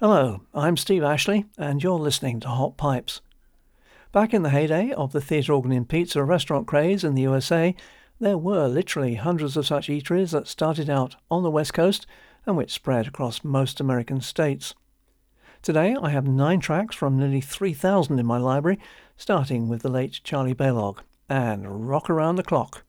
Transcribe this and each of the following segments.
Hello, I'm Steve Ashley, and you're listening to Hot Pipes. Back in the heyday of the theatre organ in pizza restaurant craze in the USA, there were literally hundreds of such eateries that started out on the West Coast and which spread across most American states. Today I have nine tracks from nearly 3,000 in my library, starting with the late Charlie Balogh and Rock Around the Clock.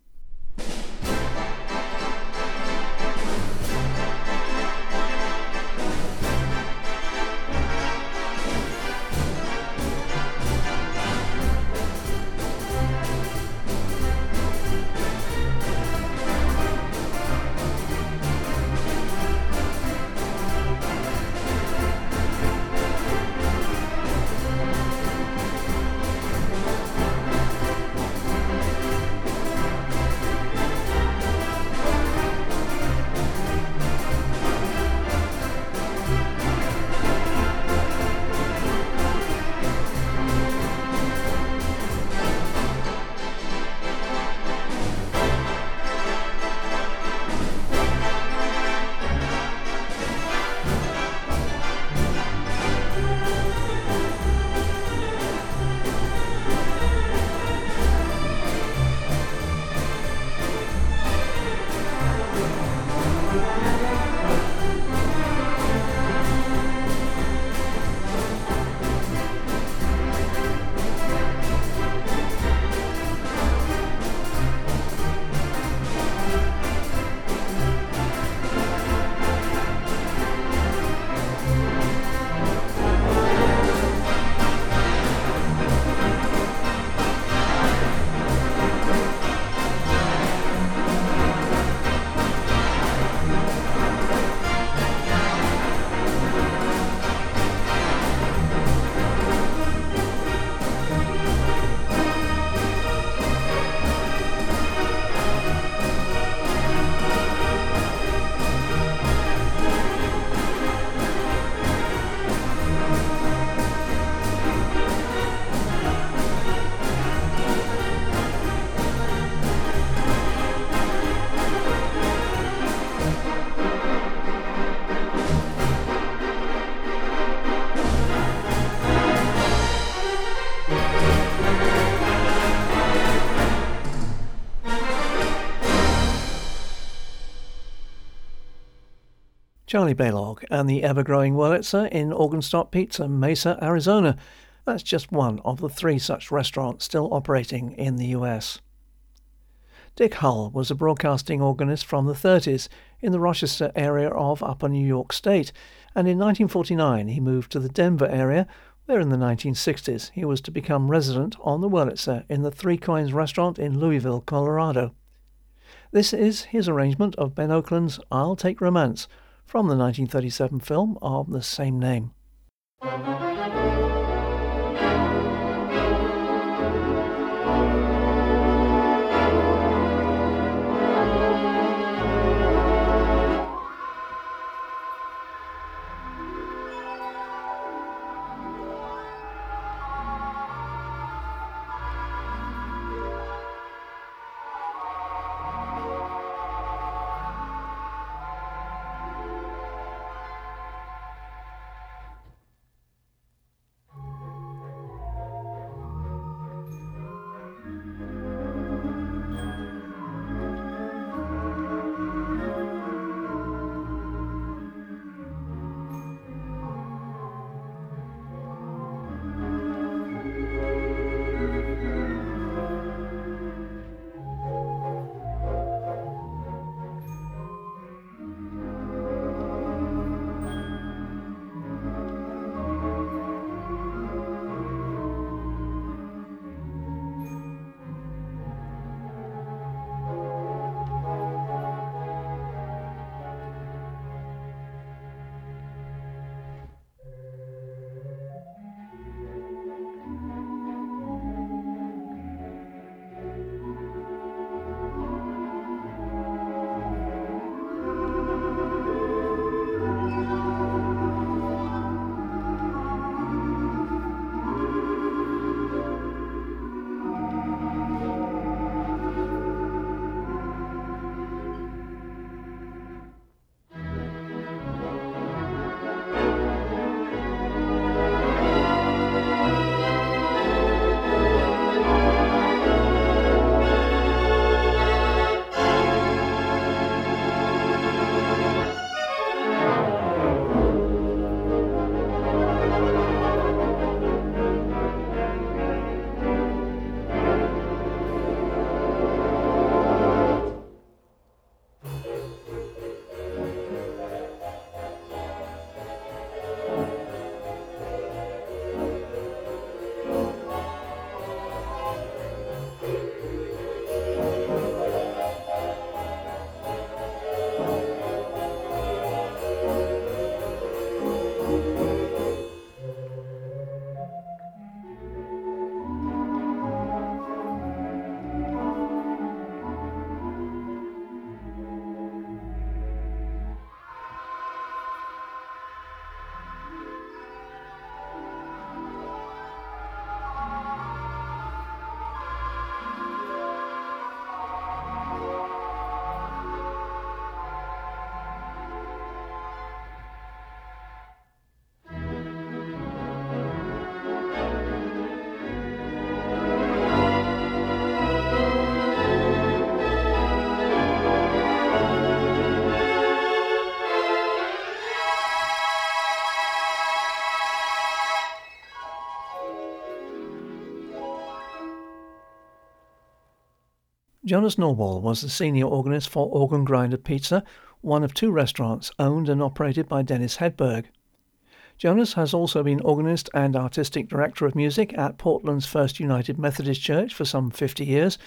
Charlie Balogh and the ever-growing Wurlitzer in Organ Stop Pizza, Mesa, Arizona. That's just one of the three such restaurants still operating in the US. Dick Hull was a broadcasting organist from the 30s in the Rochester area of Upper New York State, and in 1949 he moved to the Denver area, where in the 1960s he was to become resident on the Wurlitzer in the Three Coins restaurant in Louisville, Colorado. This is his arrangement of Ben Oakland's I'll Take Romance from the 1937 film of the same name. Jonas Nordwall was the senior organist for Organ Grinder Pizza, one of two restaurants owned and operated by Dennis Hedberg. Jonas has also been organist and artistic director of music at Portland's First United Methodist Church for some 50 years,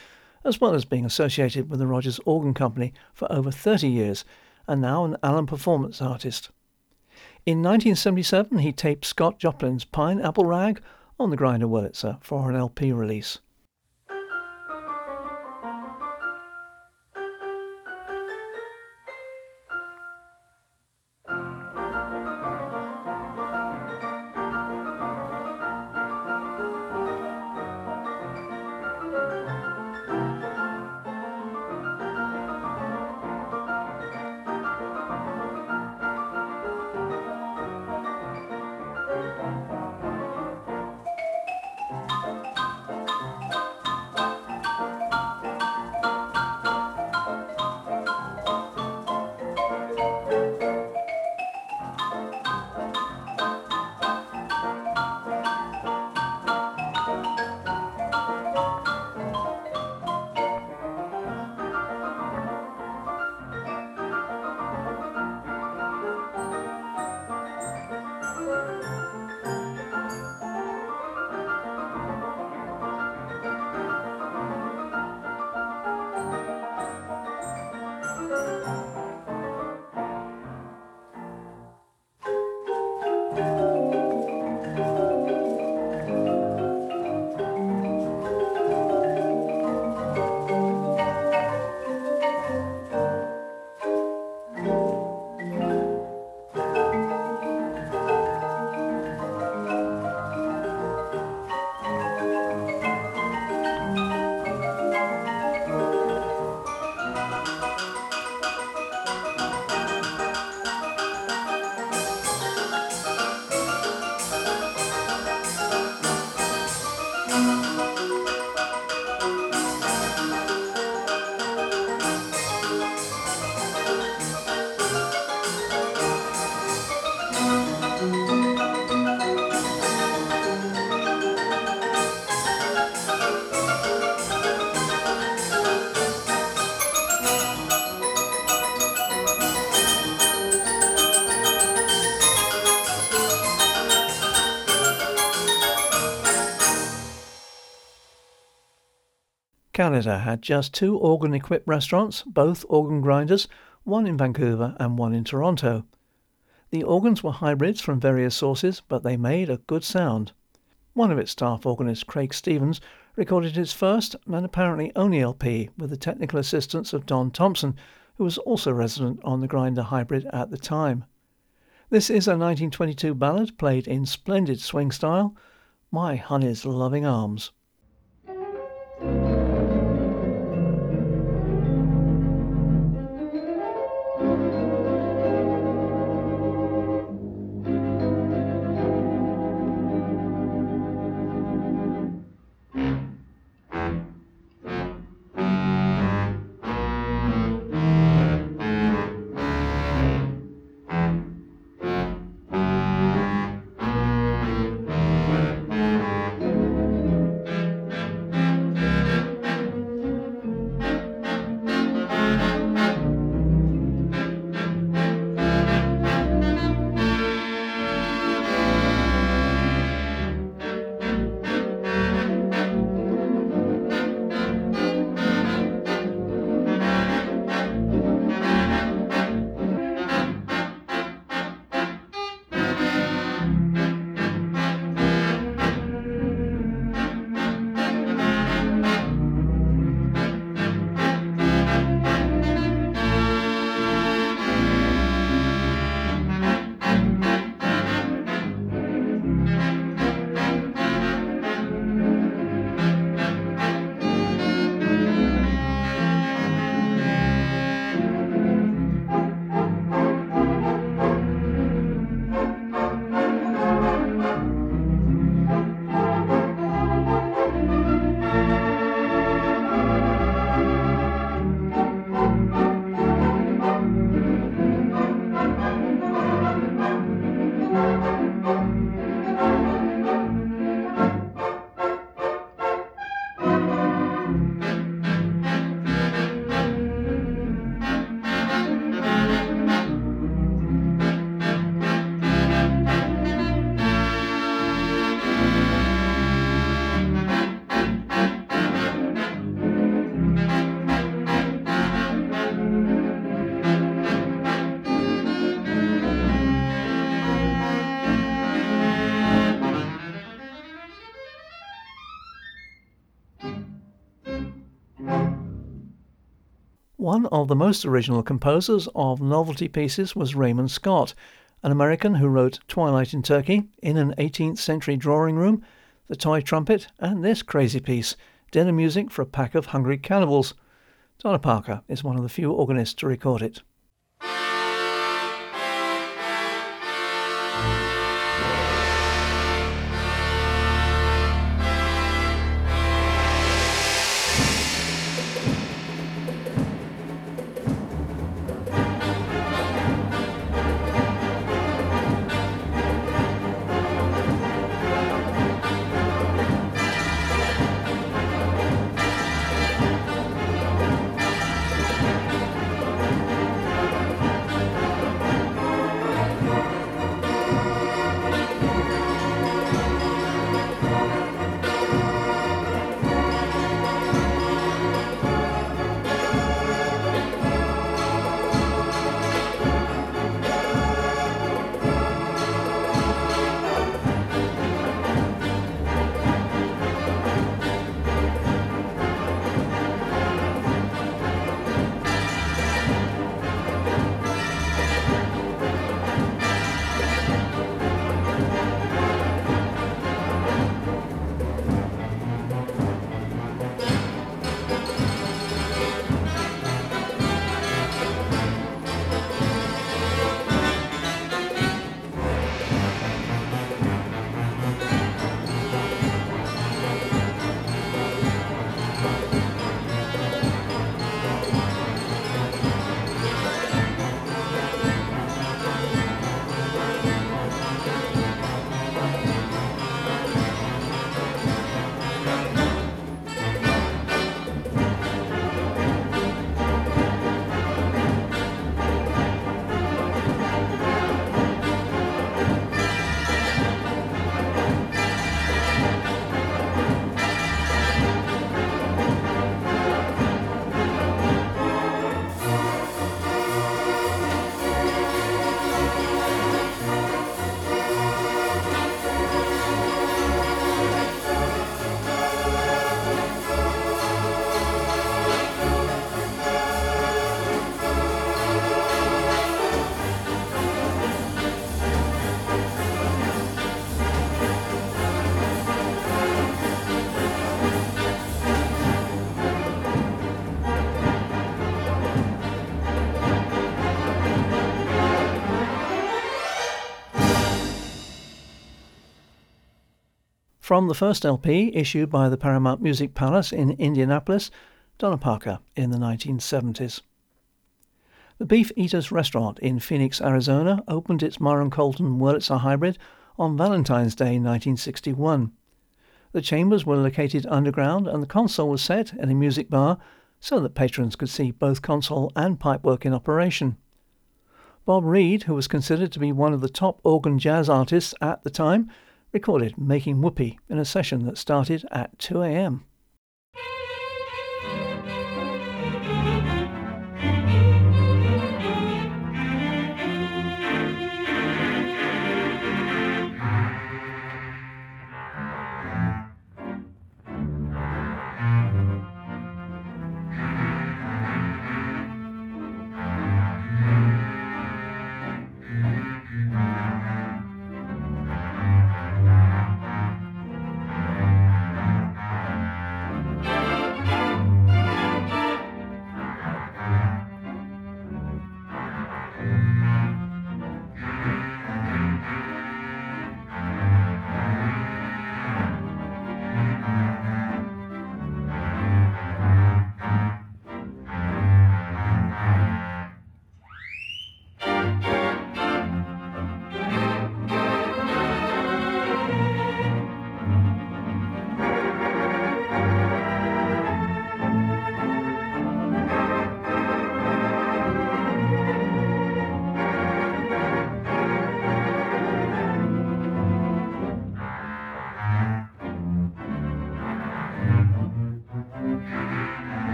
as well as being associated with the Rogers Organ Company for over 30 years, and now an Allen performance artist. In 1977, he taped Scott Joplin's Pineapple Rag on the Grinder Wurlitzer for an LP release. Canada had just two organ equipped restaurants, both organ grinders, one in Vancouver and one in Toronto. The organs were hybrids from various sources, but they made a good sound. One of its staff organist, Craig Stevens, recorded his first and apparently only LP with the technical assistance of Don Thompson, who was also resident on the Grinder hybrid at the time. This is a 1922 ballad played in splendid swing style, My Honey's Loving Arms. One of the most original composers of novelty pieces was Raymond Scott, an American who wrote Twilight in Turkey, In an 18th Century Drawing Room, The Toy Trumpet, and this crazy piece, Dinner Music for a Pack of Hungry Cannibals. Donna Parker is one of the few organists to record it. From the first LP issued by the Paramount Music Palace in Indianapolis, Donna Parker in the 1970s. The Beef Eaters Restaurant in Phoenix, Arizona opened its Myron Colton Wurlitzer hybrid on Valentine's Day 1961. The chambers were located underground and the console was set in a music bar so that patrons could see both console and pipework in operation. Bob Reed, who was considered to be one of the top organ jazz artists at the time, recorded making whoopee in a session that started at 2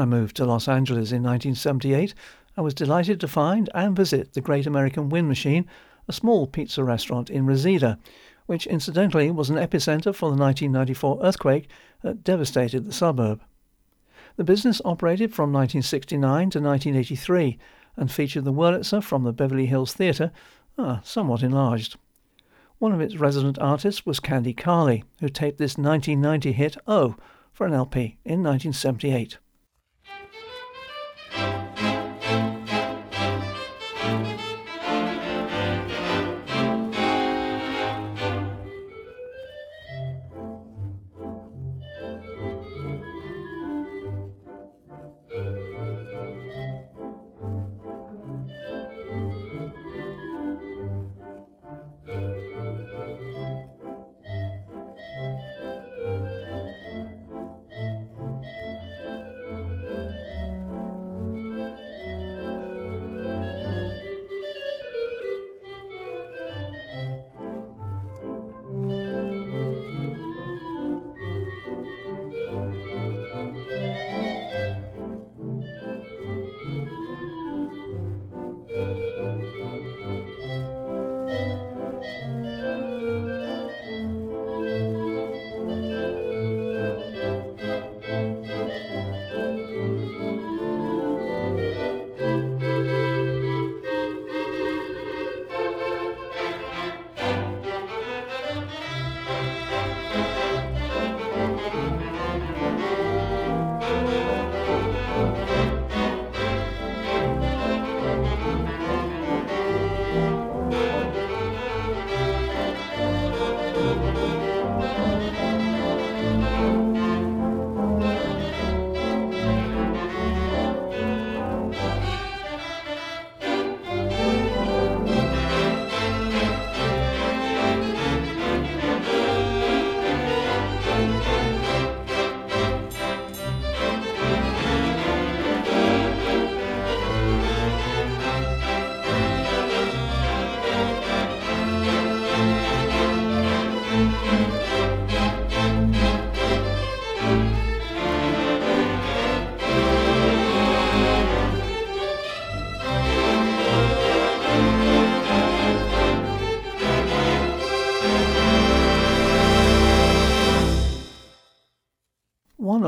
I moved to Los Angeles in 1978, I was delighted to find and visit the Great American Wind Machine, a small pizza restaurant in Reseda, which incidentally was an epicenter for the 1994 earthquake that devastated the suburb. The business operated from 1969 to 1983 and featured the Wurlitzer from the Beverly Hills Theatre, ah, somewhat enlarged. One of its resident artists was Candi Carley, who taped this 1990 hit Oh for an LP in 1978.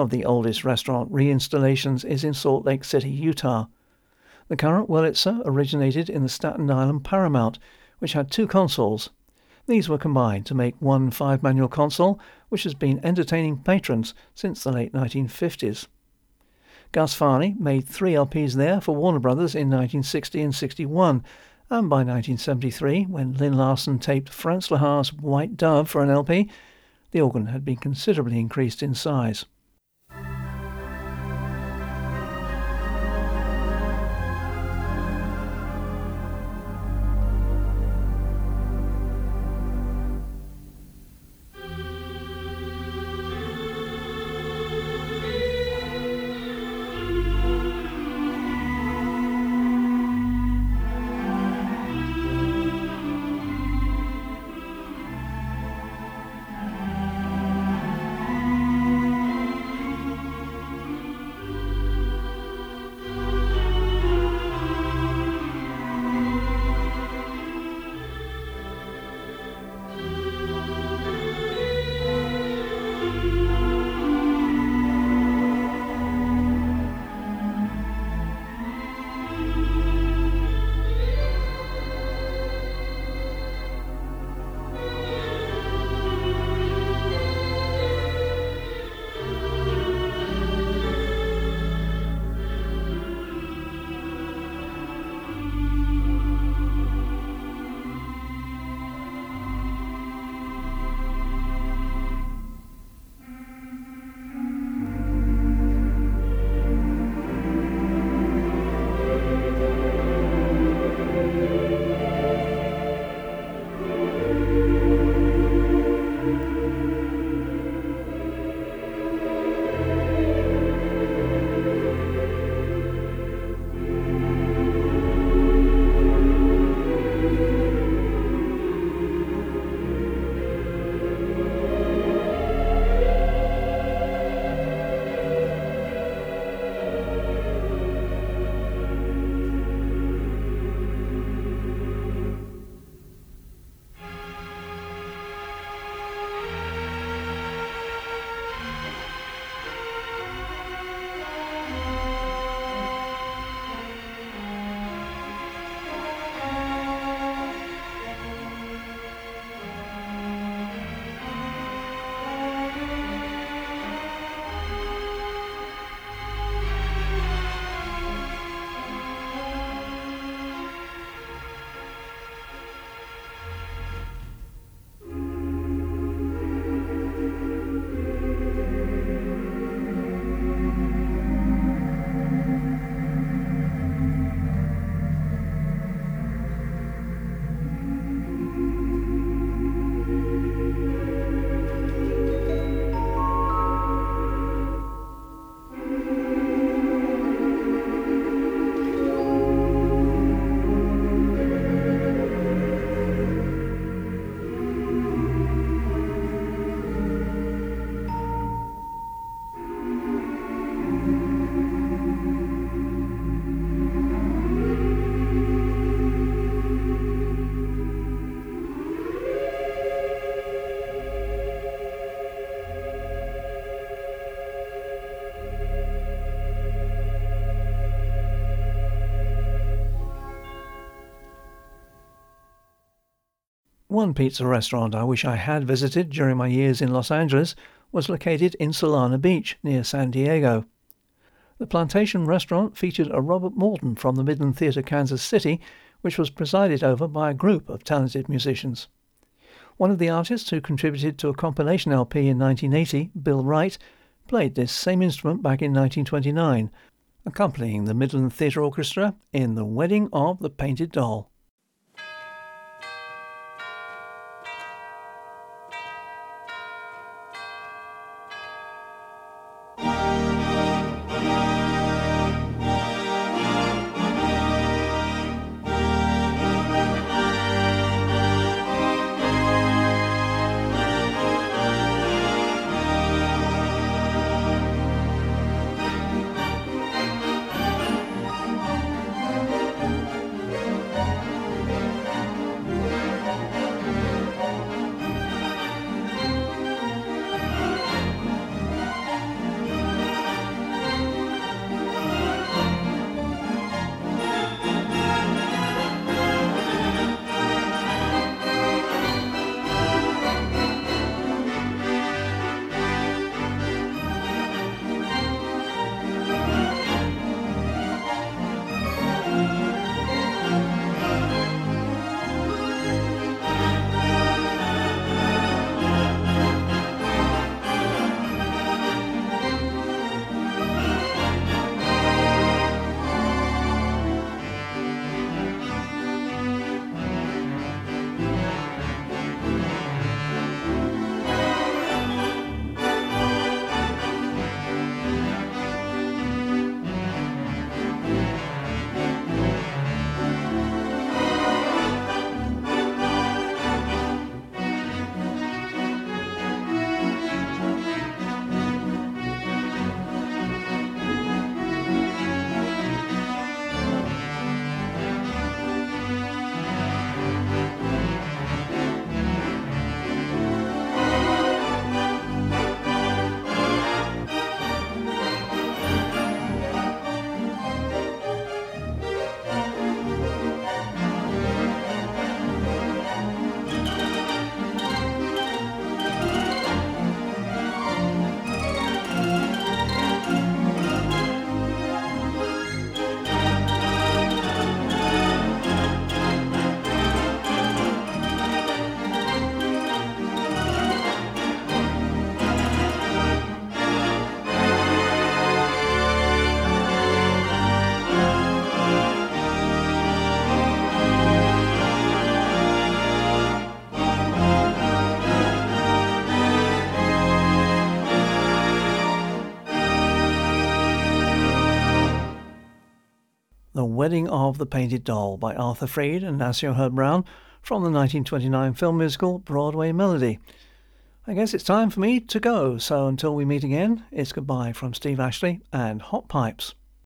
Of the oldest restaurant reinstallations is in Salt Lake City, Utah. The current Wurlitzer originated in the Staten Island Paramount, which had two consoles. These were combined to make one five manual console, which has been entertaining patrons since the late 1950s. Gus Farney made three LPs there for Warner Brothers in 1960 and 61, and by 1973, when Lyn Larsen taped Franz Lehar's White Dove for an LP, the organ had been considerably increased in size. One pizza restaurant I wish I had visited during my years in Los Angeles was located in Solana Beach near San Diego. The Plantation restaurant featured a Robert Morton from the Midland Theatre, Kansas City, which was presided over by a group of talented musicians. One of the artists who contributed to a compilation LP in 1980, Bill Wright, played this same instrument back in 1929, accompanying the Midland Theatre Orchestra in The Wedding of the Painted Doll. Wedding of the Painted Doll by Arthur Freed and Nacio Herb Brown from the 1929 film musical Broadway Melody. I guess it's time for me to go, so until we meet again, it's goodbye from Steve Ashley and Hot Pipes.